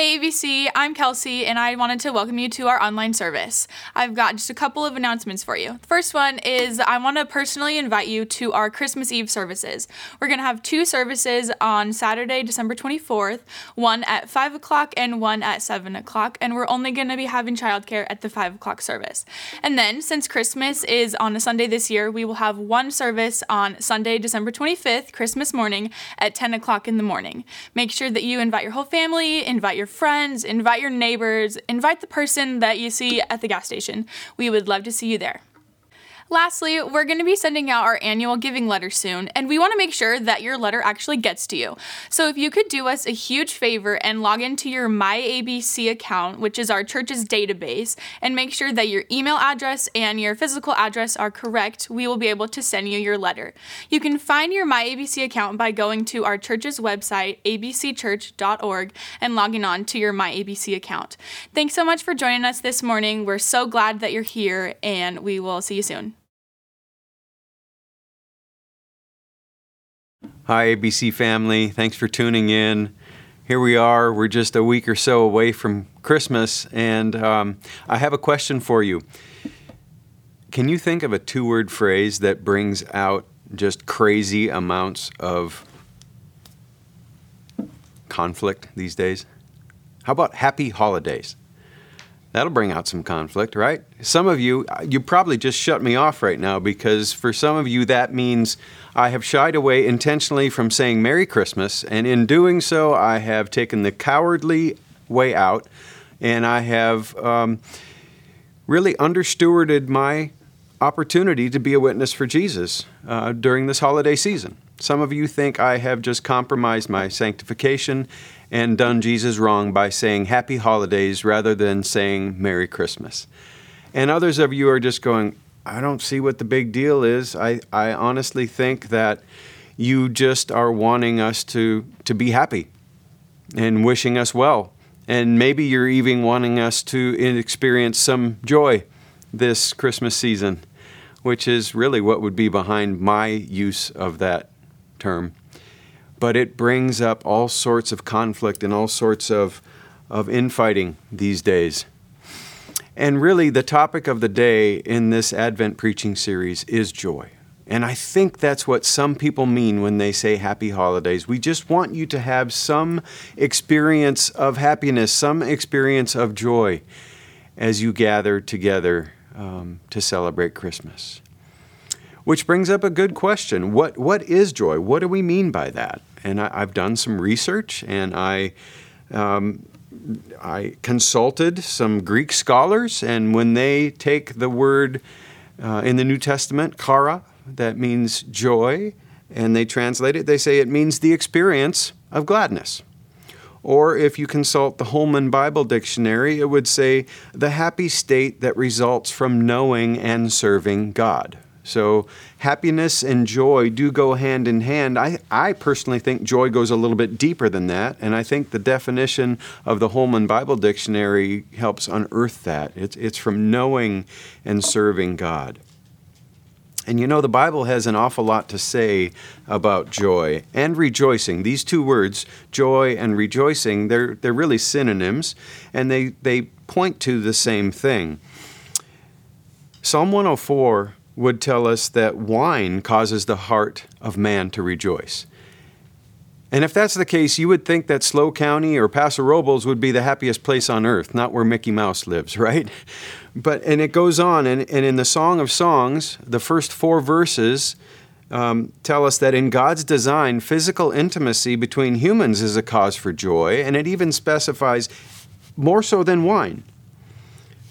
Hey ABC, I'm Kelsey, and I wanted to welcome you to our online service. I've got just a couple of announcements for you. The first one is I want to personally invite you to our Christmas Eve services. We're going to have two services on Saturday, December 24th, one at 5 o'clock and one at 7 o'clock, and we're only going to be having childcare at the 5 o'clock service. And then, since Christmas is on a Sunday this year, we will have one service on Sunday, December 25th, Christmas morning, at 10 o'clock in the morning. Make sure that you invite your whole family, invite your friends, invite your neighbors, invite the person that you see at the gas station. We would love to see you there. Lastly, we're going to be sending out our annual giving letter soon, and we want to make sure that your letter actually gets to you. So if you could do us a huge favor and log into your MyABC account, which is our church's database, and make sure that your email address and your physical address are correct, we will be able to send you your letter. You can find your MyABC account by going to our church's website, abcchurch.org, and logging on to your MyABC account. Thanks so much for joining us this morning. We're so glad that you're here, and we will see you soon. Hi, ABC family. Thanks for tuning in. Here we are. We're just a week or so away from Christmas, and um, I have a question for you. Can you think of a two word phrase that brings out just crazy amounts of conflict these days? How about happy holidays? That'll bring out some conflict, right? Some of you, you probably just shut me off right now because for some of you, that means I have shied away intentionally from saying Merry Christmas, and in doing so, I have taken the cowardly way out and I have um, really understewarded my opportunity to be a witness for Jesus uh, during this holiday season. Some of you think I have just compromised my sanctification and done Jesus wrong by saying happy holidays rather than saying Merry Christmas. And others of you are just going, I don't see what the big deal is. I, I honestly think that you just are wanting us to, to be happy and wishing us well. And maybe you're even wanting us to experience some joy this Christmas season, which is really what would be behind my use of that term but it brings up all sorts of conflict and all sorts of, of infighting these days. And really, the topic of the day in this Advent preaching series is joy. And I think that's what some people mean when they say happy holidays. We just want you to have some experience of happiness, some experience of joy as you gather together um, to celebrate Christmas. Which brings up a good question. What, what is joy? What do we mean by that? and I, have done some research and I. Um, I consulted some Greek scholars, and when they take the word uh, in the New Testament, chara, that means joy, and they translate it, they say it means the experience of gladness. Or if you consult the Holman Bible Dictionary, it would say the happy state that results from knowing and serving God. So happiness and joy do go hand in hand. I, I personally think joy goes a little bit deeper than that, and I think the definition of the Holman Bible Dictionary helps unearth that. It's, it's from knowing and serving God. And you know, the Bible has an awful lot to say about joy and rejoicing. These two words, joy and rejoicing, they're, they're really synonyms, and they, they point to the same thing. Psalm 104 would tell us that wine causes the heart of man to rejoice. And if that's the case, you would think that SLO County or Paso Robles would be the happiest place on earth, not where Mickey Mouse lives, right? But and it goes on, and, and in the Song of Songs, the first four verses um, tell us that in God's design, physical intimacy between humans is a cause for joy, and it even specifies more so than wine.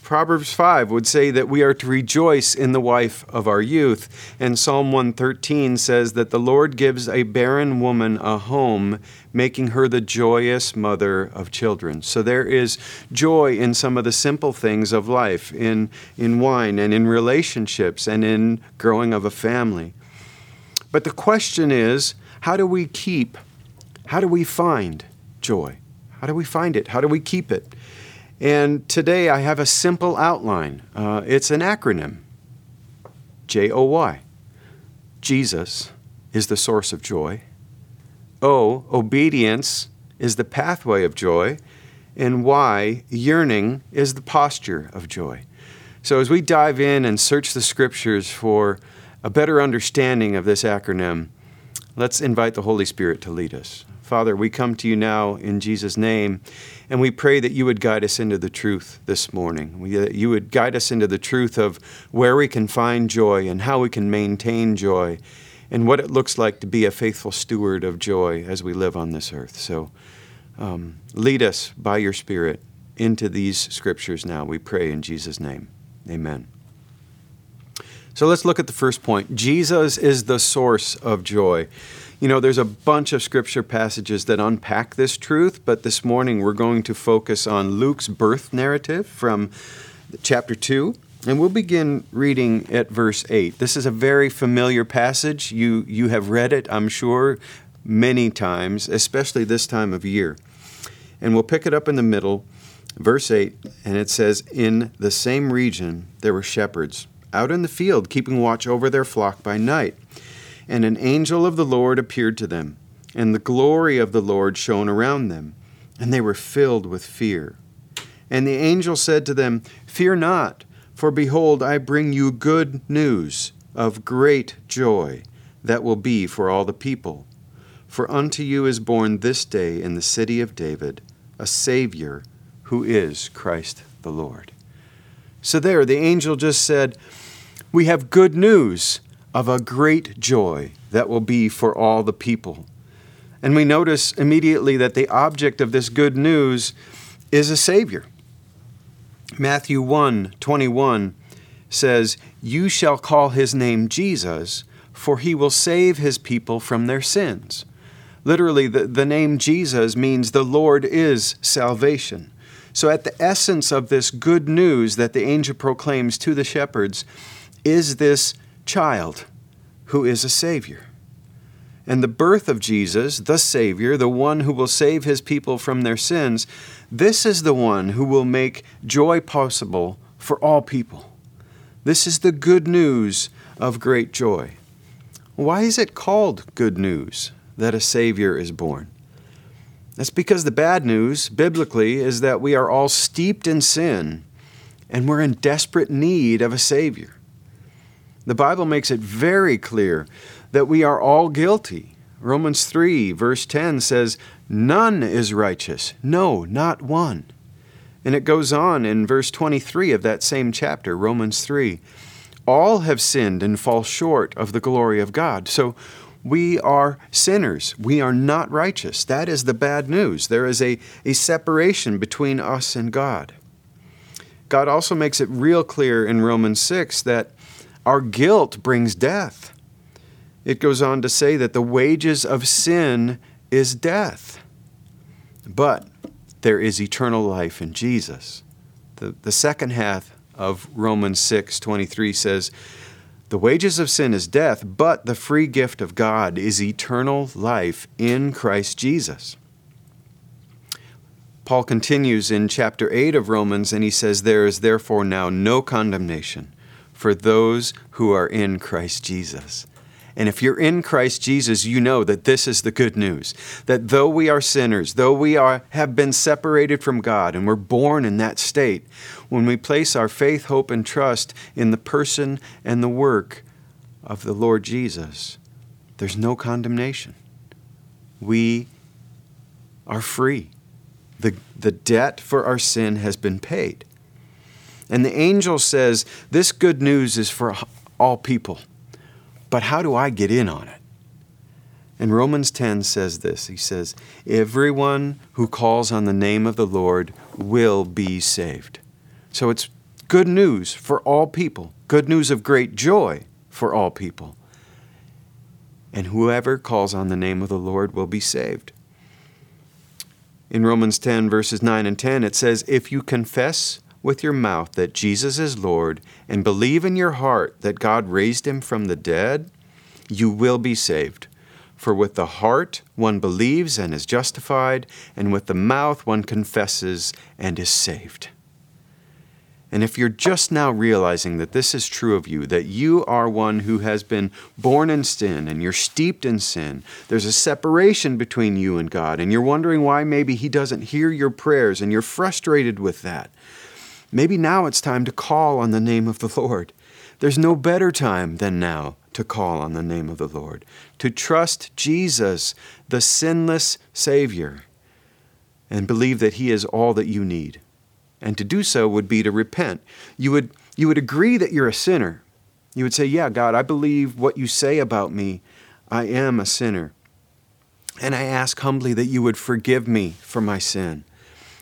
Proverbs 5 would say that we are to rejoice in the wife of our youth. And Psalm 113 says that the Lord gives a barren woman a home, making her the joyous mother of children. So there is joy in some of the simple things of life, in, in wine and in relationships and in growing of a family. But the question is how do we keep, how do we find joy? How do we find it? How do we keep it? And today I have a simple outline. Uh, it's an acronym J O Y. Jesus is the source of joy. O, obedience is the pathway of joy. and why yearning is the posture of joy. So, as we dive in and search the scriptures for a better understanding of this acronym, let's invite the Holy Spirit to lead us. Father, we come to you now in Jesus' name, and we pray that you would guide us into the truth this morning. That you would guide us into the truth of where we can find joy and how we can maintain joy and what it looks like to be a faithful steward of joy as we live on this earth. So um, lead us by your Spirit into these scriptures now, we pray in Jesus' name. Amen. So let's look at the first point. Jesus is the source of joy. You know, there's a bunch of scripture passages that unpack this truth, but this morning we're going to focus on Luke's birth narrative from chapter 2. And we'll begin reading at verse 8. This is a very familiar passage. You, you have read it, I'm sure, many times, especially this time of year. And we'll pick it up in the middle, verse 8, and it says, In the same region there were shepherds out in the field, keeping watch over their flock by night. And an angel of the Lord appeared to them, and the glory of the Lord shone around them, and they were filled with fear. And the angel said to them, Fear not, for behold, I bring you good news of great joy that will be for all the people. For unto you is born this day in the city of David a Savior who is Christ the Lord. So, there, the angel just said, We have good news of a great joy that will be for all the people. And we notice immediately that the object of this good news is a Savior. Matthew 1 21 says, You shall call his name Jesus, for he will save his people from their sins. Literally, the, the name Jesus means the Lord is salvation. So, at the essence of this good news that the angel proclaims to the shepherds is this child who is a Savior. And the birth of Jesus, the Savior, the one who will save his people from their sins, this is the one who will make joy possible for all people. This is the good news of great joy. Why is it called good news that a Savior is born? That's because the bad news, biblically, is that we are all steeped in sin and we're in desperate need of a Savior. The Bible makes it very clear that we are all guilty. Romans 3, verse 10 says, None is righteous, no, not one. And it goes on in verse 23 of that same chapter, Romans 3. All have sinned and fall short of the glory of God. So we are sinners. We are not righteous. That is the bad news. There is a, a separation between us and God. God also makes it real clear in Romans 6 that our guilt brings death. It goes on to say that the wages of sin is death. But there is eternal life in Jesus. The, the second half of Romans 6 23 says, The wages of sin is death, but the free gift of God is eternal life in Christ Jesus. Paul continues in chapter 8 of Romans, and he says, There is therefore now no condemnation for those who are in Christ Jesus. And if you're in Christ Jesus, you know that this is the good news. That though we are sinners, though we are, have been separated from God and we're born in that state, when we place our faith, hope, and trust in the person and the work of the Lord Jesus, there's no condemnation. We are free. The, the debt for our sin has been paid. And the angel says, This good news is for all people. But how do I get in on it? And Romans 10 says this He says, Everyone who calls on the name of the Lord will be saved. So it's good news for all people, good news of great joy for all people. And whoever calls on the name of the Lord will be saved. In Romans 10, verses 9 and 10, it says, If you confess with your mouth that Jesus is Lord and believe in your heart that God raised him from the dead, you will be saved. For with the heart one believes and is justified, and with the mouth one confesses and is saved. And if you're just now realizing that this is true of you, that you are one who has been born in sin and you're steeped in sin, there's a separation between you and God, and you're wondering why maybe He doesn't hear your prayers and you're frustrated with that, maybe now it's time to call on the name of the Lord. There's no better time than now to call on the name of the Lord, to trust Jesus, the sinless Savior, and believe that He is all that you need. And to do so would be to repent. You would, you would agree that you're a sinner. You would say, Yeah, God, I believe what you say about me. I am a sinner. And I ask humbly that you would forgive me for my sin.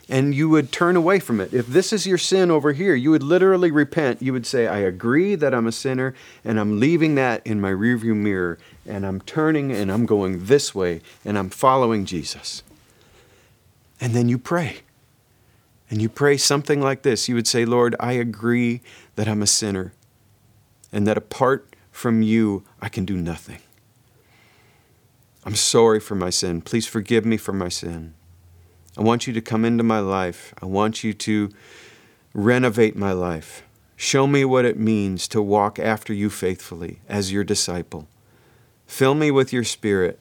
And you would turn away from it. If this is your sin over here, you would literally repent. You would say, I agree that I'm a sinner, and I'm leaving that in my rearview mirror, and I'm turning and I'm going this way, and I'm following Jesus. And then you pray and you pray something like this, you would say, Lord, I agree that I'm a sinner and that apart from you, I can do nothing. I'm sorry for my sin. Please forgive me for my sin. I want you to come into my life. I want you to renovate my life. Show me what it means to walk after you faithfully as your disciple. Fill me with your spirit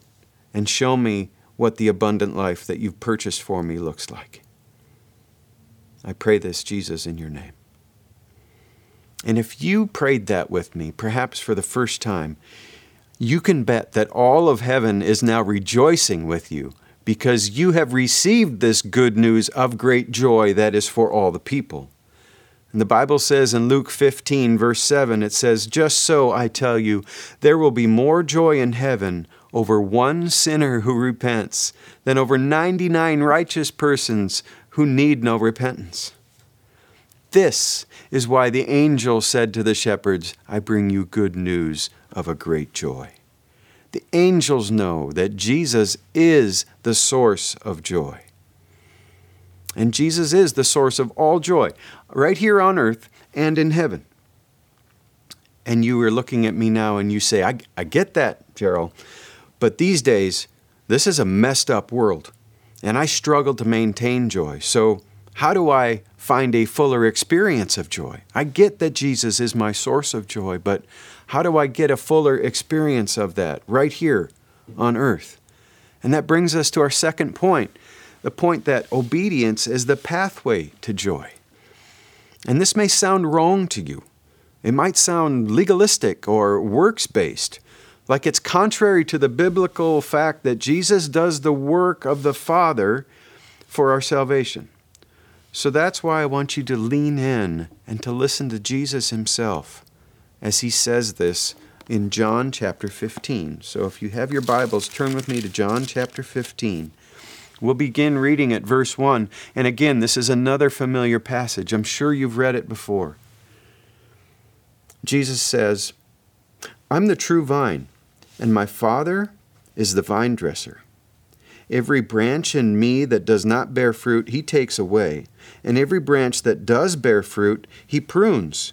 and show me what the abundant life that you've purchased for me looks like. I pray this, Jesus, in your name. And if you prayed that with me, perhaps for the first time, you can bet that all of heaven is now rejoicing with you because you have received this good news of great joy that is for all the people. And the Bible says in Luke 15, verse 7, it says, Just so I tell you, there will be more joy in heaven over one sinner who repents than over 99 righteous persons who need no repentance. This is why the angel said to the shepherds, I bring you good news of a great joy. The angels know that Jesus is the source of joy. And Jesus is the source of all joy, right here on earth and in heaven. And you are looking at me now and you say, I, I get that, Gerald, but these days, this is a messed up world and I struggle to maintain joy. So, how do I find a fuller experience of joy? I get that Jesus is my source of joy, but how do I get a fuller experience of that right here on earth? And that brings us to our second point the point that obedience is the pathway to joy. And this may sound wrong to you. It might sound legalistic or works based like it's contrary to the biblical fact that Jesus does the work of the Father for our salvation. So that's why I want you to lean in and to listen to Jesus himself as he says this in John chapter 15. So if you have your Bibles, turn with me to John chapter 15. We'll begin reading at verse 1. And again, this is another familiar passage. I'm sure you've read it before. Jesus says, I'm the true vine and my Father is the vine dresser. Every branch in me that does not bear fruit, he takes away, and every branch that does bear fruit, he prunes,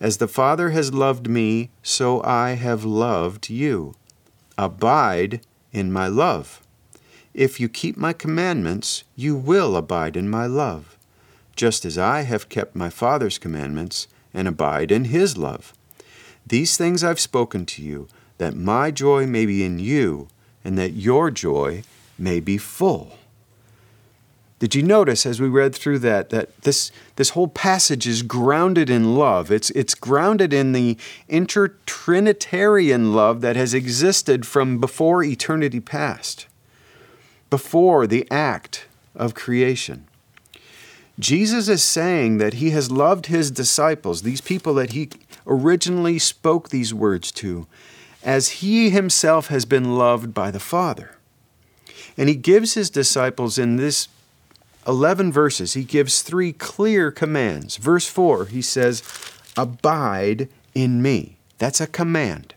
As the Father has loved me, so I have loved you. Abide in my love. If you keep my commandments, you will abide in my love, just as I have kept my Father's commandments and abide in his love. These things I've spoken to you, that my joy may be in you, and that your joy may be full. Did you notice as we read through that that this this whole passage is grounded in love? It's it's grounded in the intertrinitarian love that has existed from before eternity past, before the act of creation. Jesus is saying that he has loved his disciples, these people that he originally spoke these words to, as he himself has been loved by the Father. And he gives his disciples in this 11 verses, he gives three clear commands. Verse 4, he says, Abide in me. That's a command.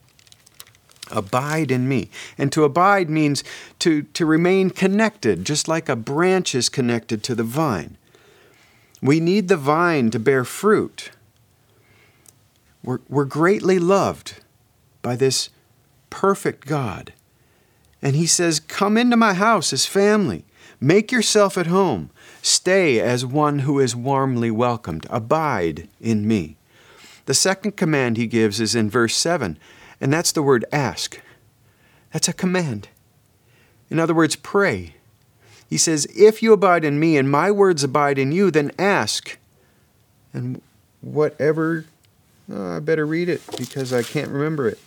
Abide in me. And to abide means to, to remain connected, just like a branch is connected to the vine. We need the vine to bear fruit. We're, we're greatly loved by this perfect God. And He says, Come into my house as family. Make yourself at home. Stay as one who is warmly welcomed. Abide in me. The second command he gives is in verse 7, and that's the word ask. That's a command. In other words, pray. He says, If you abide in me and my words abide in you, then ask. And whatever, oh, I better read it because I can't remember it.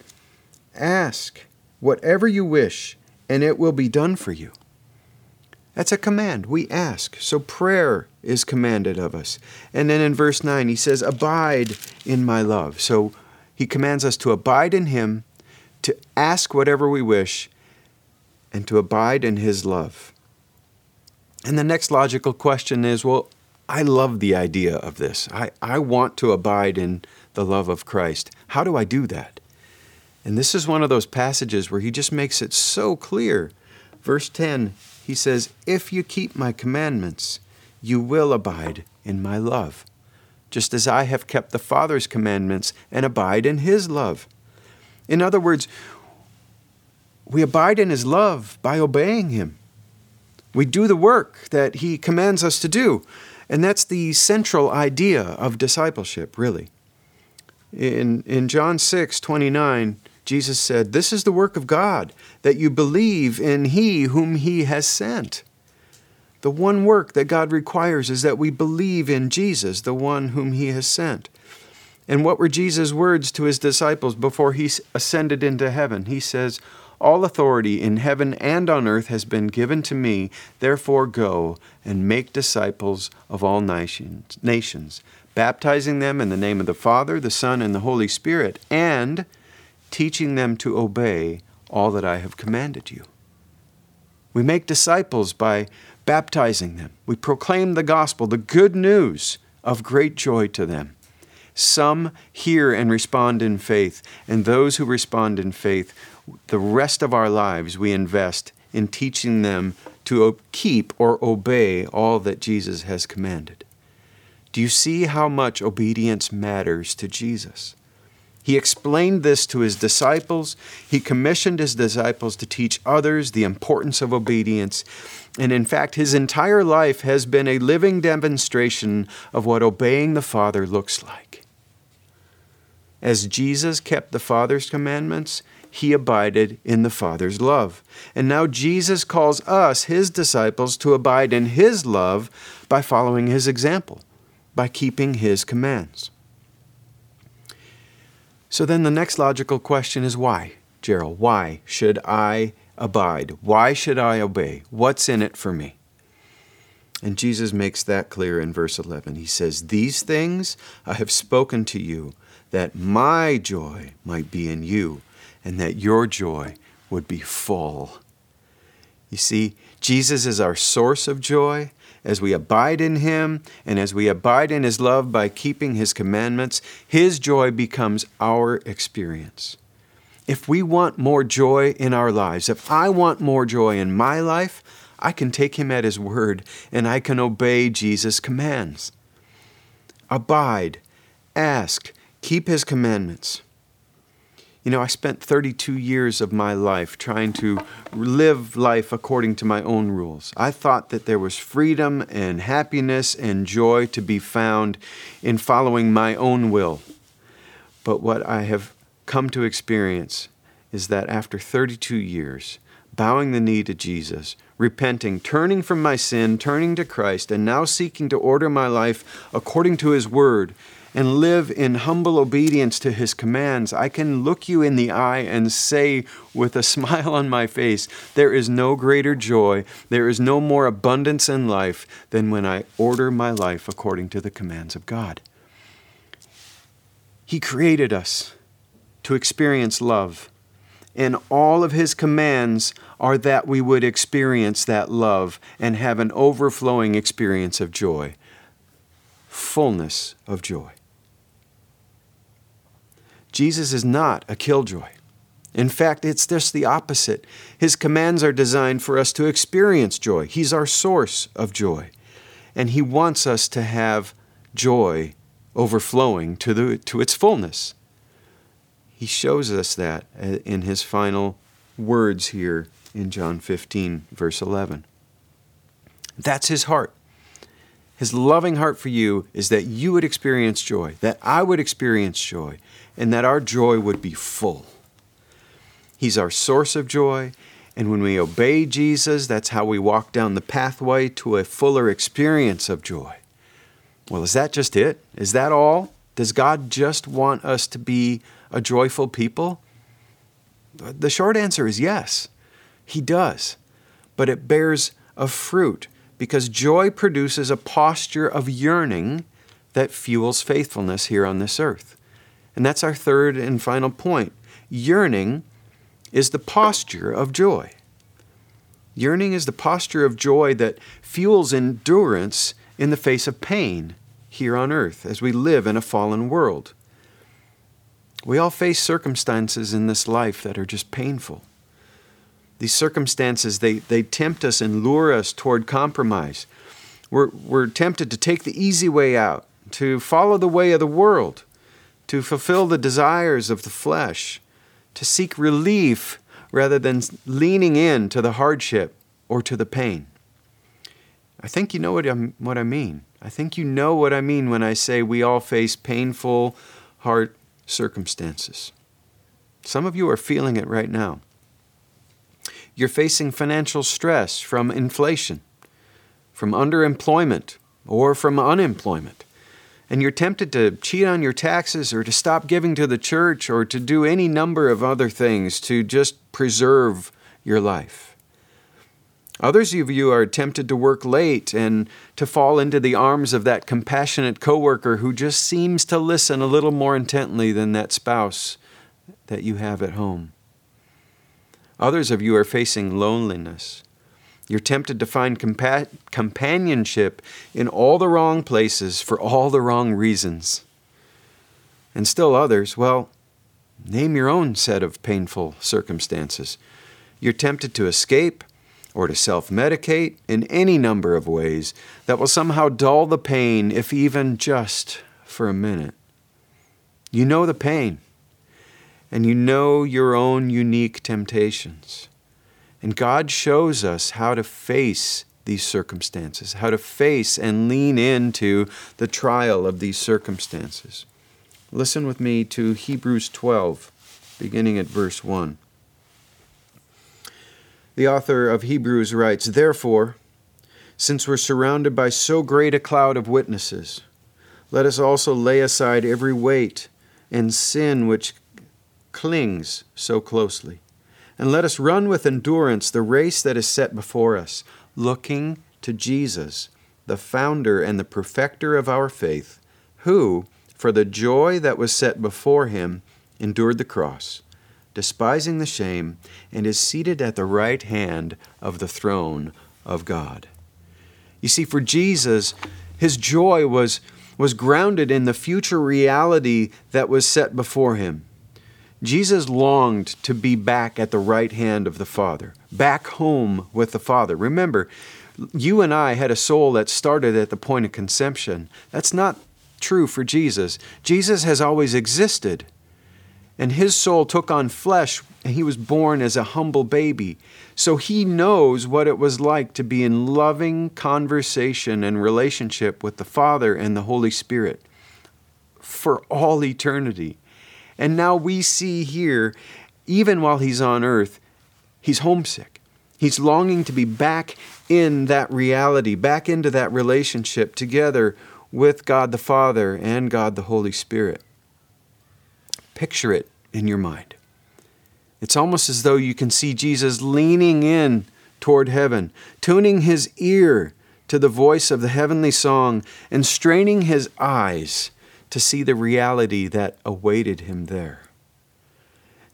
Ask whatever you wish, and it will be done for you. That's a command. We ask. So prayer is commanded of us. And then in verse 9, he says, Abide in my love. So he commands us to abide in him, to ask whatever we wish, and to abide in his love. And the next logical question is well, I love the idea of this. I, I want to abide in the love of Christ. How do I do that? And this is one of those passages where he just makes it so clear. Verse 10 he says, If you keep my commandments, you will abide in my love, just as I have kept the Father's commandments and abide in his love. In other words, we abide in his love by obeying him. We do the work that he commands us to do. And that's the central idea of discipleship, really. In, in John 6 29, Jesus said, This is the work of God, that you believe in He whom He has sent. The one work that God requires is that we believe in Jesus, the one whom He has sent. And what were Jesus' words to His disciples before He ascended into heaven? He says, All authority in heaven and on earth has been given to me, therefore go and make disciples of all nations, nations baptizing them in the name of the Father, the Son, and the Holy Spirit, and teaching them to obey all that I have commanded you. We make disciples by baptizing them. We proclaim the gospel, the good news of great joy to them. Some hear and respond in faith, and those who respond in faith, the rest of our lives we invest in teaching them to keep or obey all that Jesus has commanded. Do you see how much obedience matters to Jesus? He explained this to his disciples. He commissioned his disciples to teach others the importance of obedience. And in fact, his entire life has been a living demonstration of what obeying the Father looks like. As Jesus kept the Father's commandments, he abided in the Father's love. And now Jesus calls us, his disciples, to abide in his love by following his example, by keeping his commands. So then the next logical question is why, Gerald? Why should I abide? Why should I obey? What's in it for me? And Jesus makes that clear in verse 11. He says, These things I have spoken to you, that my joy might be in you, and that your joy would be full. You see, Jesus is our source of joy, as we abide in Him and as we abide in His love by keeping His commandments, His joy becomes our experience. If we want more joy in our lives, if I want more joy in my life, I can take Him at His word and I can obey Jesus' commands. Abide, ask, keep His commandments. You know, I spent 32 years of my life trying to live life according to my own rules. I thought that there was freedom and happiness and joy to be found in following my own will. But what I have come to experience is that after 32 years, bowing the knee to Jesus, repenting, turning from my sin, turning to Christ, and now seeking to order my life according to His Word and live in humble obedience to His commands, I can look you in the eye and say with a smile on my face, There is no greater joy, there is no more abundance in life than when I order my life according to the commands of God. He created us to experience love and all of his commands are that we would experience that love and have an overflowing experience of joy, fullness of joy. Jesus is not a killjoy. In fact, it's just the opposite. His commands are designed for us to experience joy. He's our source of joy. And He wants us to have joy overflowing to, the, to its fullness. He shows us that uh, in his final words here in John 15, verse 11. That's his heart. His loving heart for you is that you would experience joy, that I would experience joy, and that our joy would be full. He's our source of joy, and when we obey Jesus, that's how we walk down the pathway to a fuller experience of joy. Well, is that just it? Is that all? Does God just want us to be a joyful people? The short answer is yes, He does. But it bears a fruit because joy produces a posture of yearning that fuels faithfulness here on this earth. And that's our third and final point. Yearning is the posture of joy. Yearning is the posture of joy that fuels endurance in the face of pain here on earth as we live in a fallen world. We all face circumstances in this life that are just painful. These circumstances, they, they tempt us and lure us toward compromise. We're, we're tempted to take the easy way out, to follow the way of the world, to fulfill the desires of the flesh, to seek relief rather than leaning in to the hardship or to the pain. I think you know what, I'm, what I mean. I think you know what I mean when I say we all face painful, hard circumstances. Some of you are feeling it right now. You're facing financial stress from inflation, from underemployment, or from unemployment. And you're tempted to cheat on your taxes or to stop giving to the church or to do any number of other things to just preserve your life. Others of you are tempted to work late and to fall into the arms of that compassionate coworker who just seems to listen a little more intently than that spouse that you have at home. Others of you are facing loneliness. You're tempted to find compa- companionship in all the wrong places for all the wrong reasons. And still others, well, name your own set of painful circumstances. You're tempted to escape or to self medicate in any number of ways that will somehow dull the pain, if even just for a minute. You know the pain, and you know your own unique temptations. And God shows us how to face these circumstances, how to face and lean into the trial of these circumstances. Listen with me to Hebrews 12, beginning at verse 1. The author of Hebrews writes, Therefore, since we're surrounded by so great a cloud of witnesses, let us also lay aside every weight and sin which clings so closely. And let us run with endurance the race that is set before us, looking to Jesus, the founder and the perfecter of our faith, who, for the joy that was set before him, endured the cross despising the shame, and is seated at the right hand of the throne of God. You see, for Jesus, his joy was, was grounded in the future reality that was set before him. Jesus longed to be back at the right hand of the Father, back home with the Father. Remember, you and I had a soul that started at the point of conception. That's not true for Jesus. Jesus has always existed. And his soul took on flesh, and he was born as a humble baby. So he knows what it was like to be in loving conversation and relationship with the Father and the Holy Spirit for all eternity. And now we see here, even while he's on earth, he's homesick. He's longing to be back in that reality, back into that relationship together with God the Father and God the Holy Spirit. Picture it in your mind. It's almost as though you can see Jesus leaning in toward heaven, tuning his ear to the voice of the heavenly song, and straining his eyes to see the reality that awaited him there.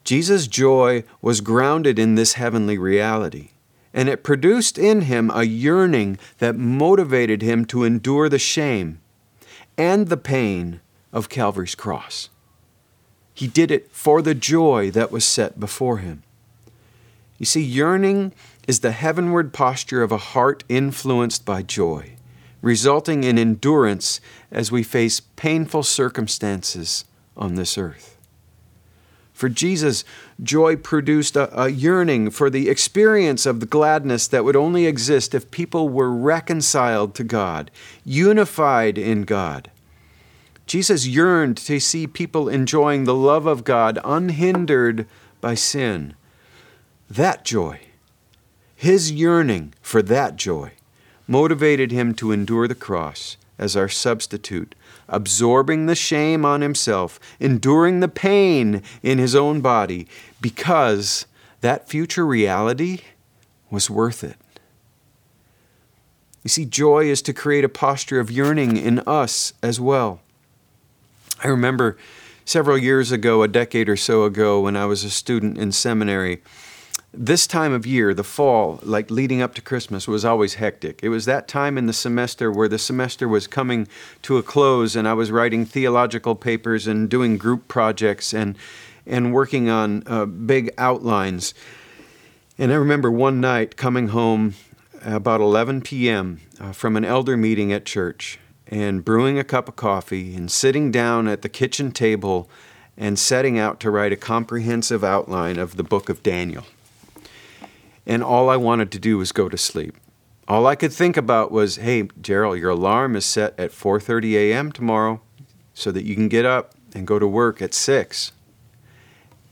Jesus' joy was grounded in this heavenly reality, and it produced in him a yearning that motivated him to endure the shame and the pain of Calvary's cross. He did it for the joy that was set before him. You see, yearning is the heavenward posture of a heart influenced by joy, resulting in endurance as we face painful circumstances on this earth. For Jesus, joy produced a, a, yearning for the experience of the gladness that would only exist if people were reconciled to God, unified in God. Jesus yearned to see people enjoying the love of God unhindered by sin. That joy, his yearning for that joy, motivated him to endure the cross as our substitute, absorbing the shame on himself, enduring the pain in his own body, because that future reality was worth it. You see, joy is to create a posture of yearning in us as well. I remember several years ago, a decade or so ago, when I was a student in seminary, this time of year, the fall, like leading up to Christmas, was always hectic. It was that time in the semester where the semester was coming to a close, and I was writing theological papers and doing group projects and and working on uh, big outlines. And I remember one night coming home about 11 p.m. Uh, from an elder meeting at church and brewing a cup of coffee and sitting down at the kitchen table and setting out to write a comprehensive outline of the book of Daniel and all I wanted to do was go to sleep. All I could think about was, "Hey, Gerald, your alarm is set at 4:30 a.m. tomorrow so that you can get up and go to work at 6."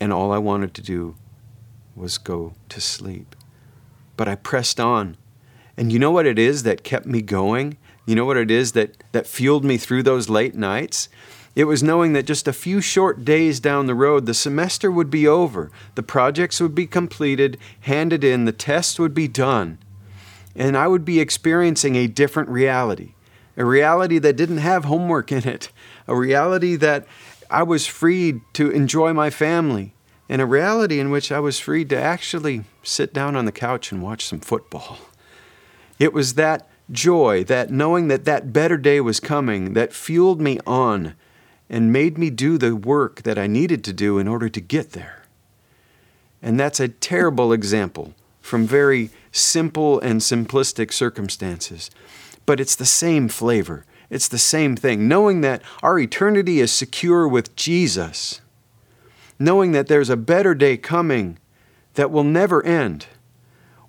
And all I wanted to do was go to sleep. But I pressed on. And you know what it is that kept me going? You know what it is that that fueled me through those late nights? It was knowing that just a few short days down the road, the semester would be over, the projects would be completed, handed in, the tests would be done, and I would be experiencing a different reality. A reality that didn't have homework in it, a reality that I was freed to enjoy my family, and a reality in which I was freed to actually sit down on the couch and watch some football. It was that joy, that knowing that that better day was coming, that fueled me on and made me do the work that I needed to do in order to get there. And that's a terrible example from very simple and simplistic circumstances. But it's the same flavor. It's the same thing. Knowing that our eternity is secure with Jesus, knowing that there's a better day coming that will never end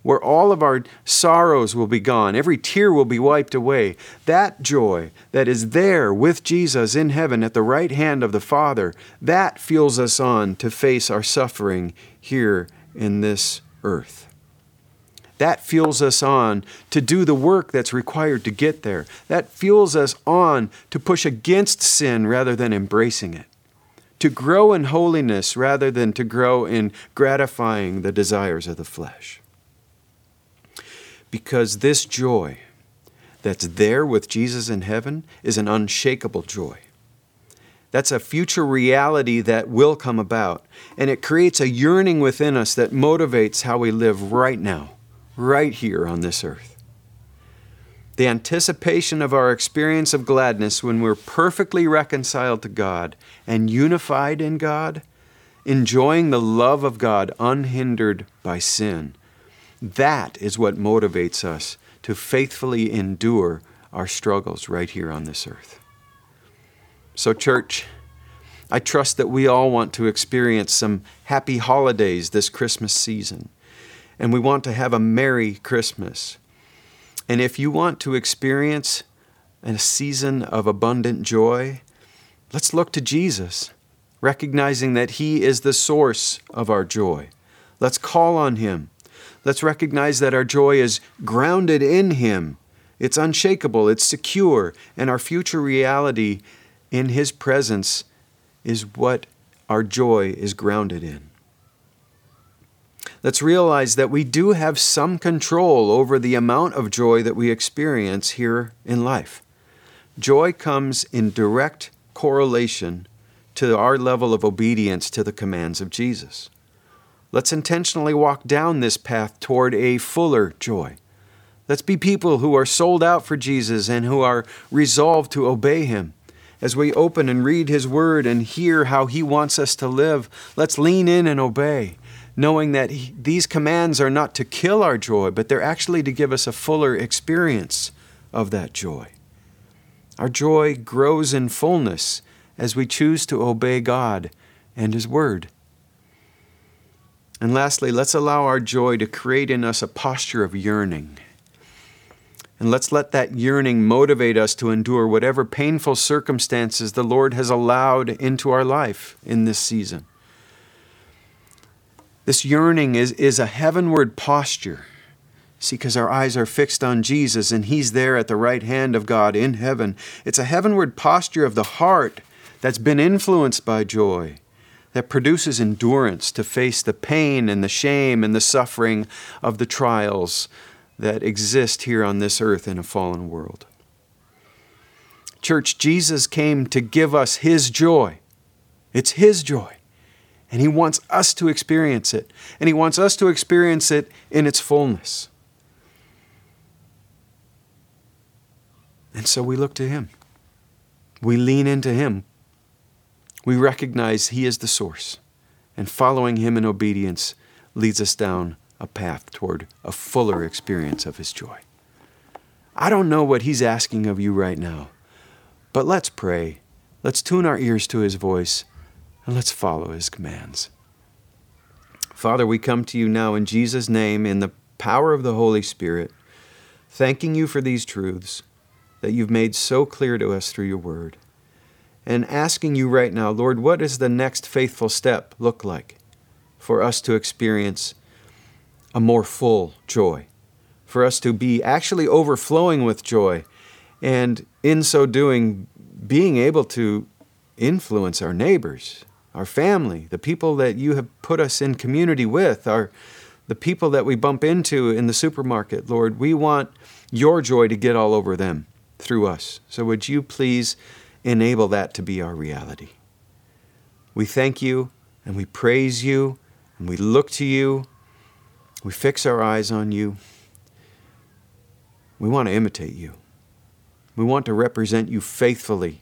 where all of our sorrows will be gone, every tear will be wiped away. That joy that is there with Jesus in heaven at the right hand of the Father, that fuels us on to face our suffering here in this earth. That fuels us on to do the work that's required to get there. That fuels us on to push against sin rather than embracing it. To grow in holiness rather than to grow in gratifying the desires of the flesh because this joy that's there with Jesus in heaven is an unshakable joy. That's a future reality that will come about. And it creates a yearning within us that motivates how we live right now, right here on this earth. The anticipation of our experience of gladness when we're perfectly reconciled to God and unified in God, enjoying the love of God unhindered by sin that is what motivates us to faithfully endure our struggles right here on this earth. So, church, I trust that we all want to experience some happy holidays this Christmas season, and we want to have a Merry Christmas. And if you want to experience a season of abundant joy, let's look to Jesus, recognizing that He is the source of our joy. Let's call on Him Let's recognize that our joy is grounded in Him. It's unshakable, it's secure, and our future reality in His presence is what our joy is grounded in. Let's realize that we do have some control over the amount of joy that we experience here in life. Joy comes in direct correlation to our level of obedience to the commands of Jesus. Let's intentionally walk down this path toward a fuller joy. Let's be people who are sold out for Jesus and who are resolved to obey Him. As we open and read His Word and hear how He wants us to live, let's lean in and obey knowing that he, these commands are not to kill our joy, but they're actually to give us a fuller experience of that joy. Our joy grows in fullness as we choose to obey God and His Word. And lastly, let's allow our joy to create in us a posture of yearning. And let's let that yearning motivate us to endure whatever painful circumstances the Lord has allowed into our life in this season. This yearning is, is a heavenward posture. See, because our eyes are fixed on Jesus and He's there at the right hand of God in heaven. It's a heavenward posture of the heart that's been influenced by joy, that produces endurance to face the pain and the shame and the suffering of the trials that exist here on this earth in a fallen world. Church, Jesus came to give us His joy. It's His joy. And He wants us to experience it. And He wants us to experience it in its fullness. And so we look to Him. We lean into Him. We recognize He is the source. And following Him in obedience leads us down a path toward a fuller experience of His joy. I don't know what He's asking of you right now, but let's pray. Let's tune our ears to His voice and let's follow his commands. Father, we come to you now in Jesus' name, in the power of the Holy Spirit, thanking you for these truths that you've made so clear to us through your word. And asking you right now, Lord, what does the next faithful step look like for us to experience a more full joy? For us to be actually overflowing with joy, and in so doing, being able to influence our neighbors our family, the people that you have put us in community with, our the people that we bump into in the supermarket, Lord, we want your joy to get all over them through us. So would you please enable that to be our reality? We thank you and we praise you and we look to you. We fix our eyes on you. We want to imitate you. We want to represent you faithfully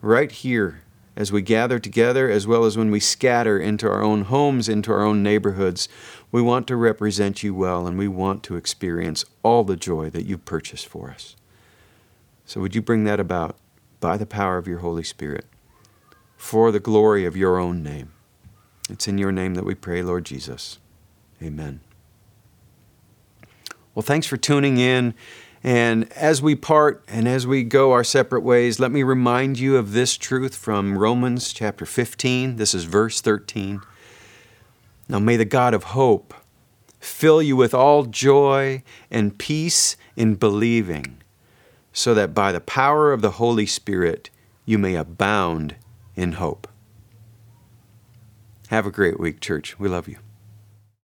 right here as we gather together, as well as when we scatter into our own homes, into our own neighborhoods. We want to represent you well, and we want to experience all the joy that you've purchased for us. So, would you bring that about by the power of your Holy Spirit for the glory of your own name? It's in your name that we pray, Lord Jesus. Amen. Well, thanks for tuning in. And as we part and as we go our separate ways, let me remind you of this truth from Romans chapter 15. This is verse 13. Now may the God of hope fill you with all joy and peace in believing, so that by the power of the Holy Spirit you may abound in hope. Have a great week, church. We love you.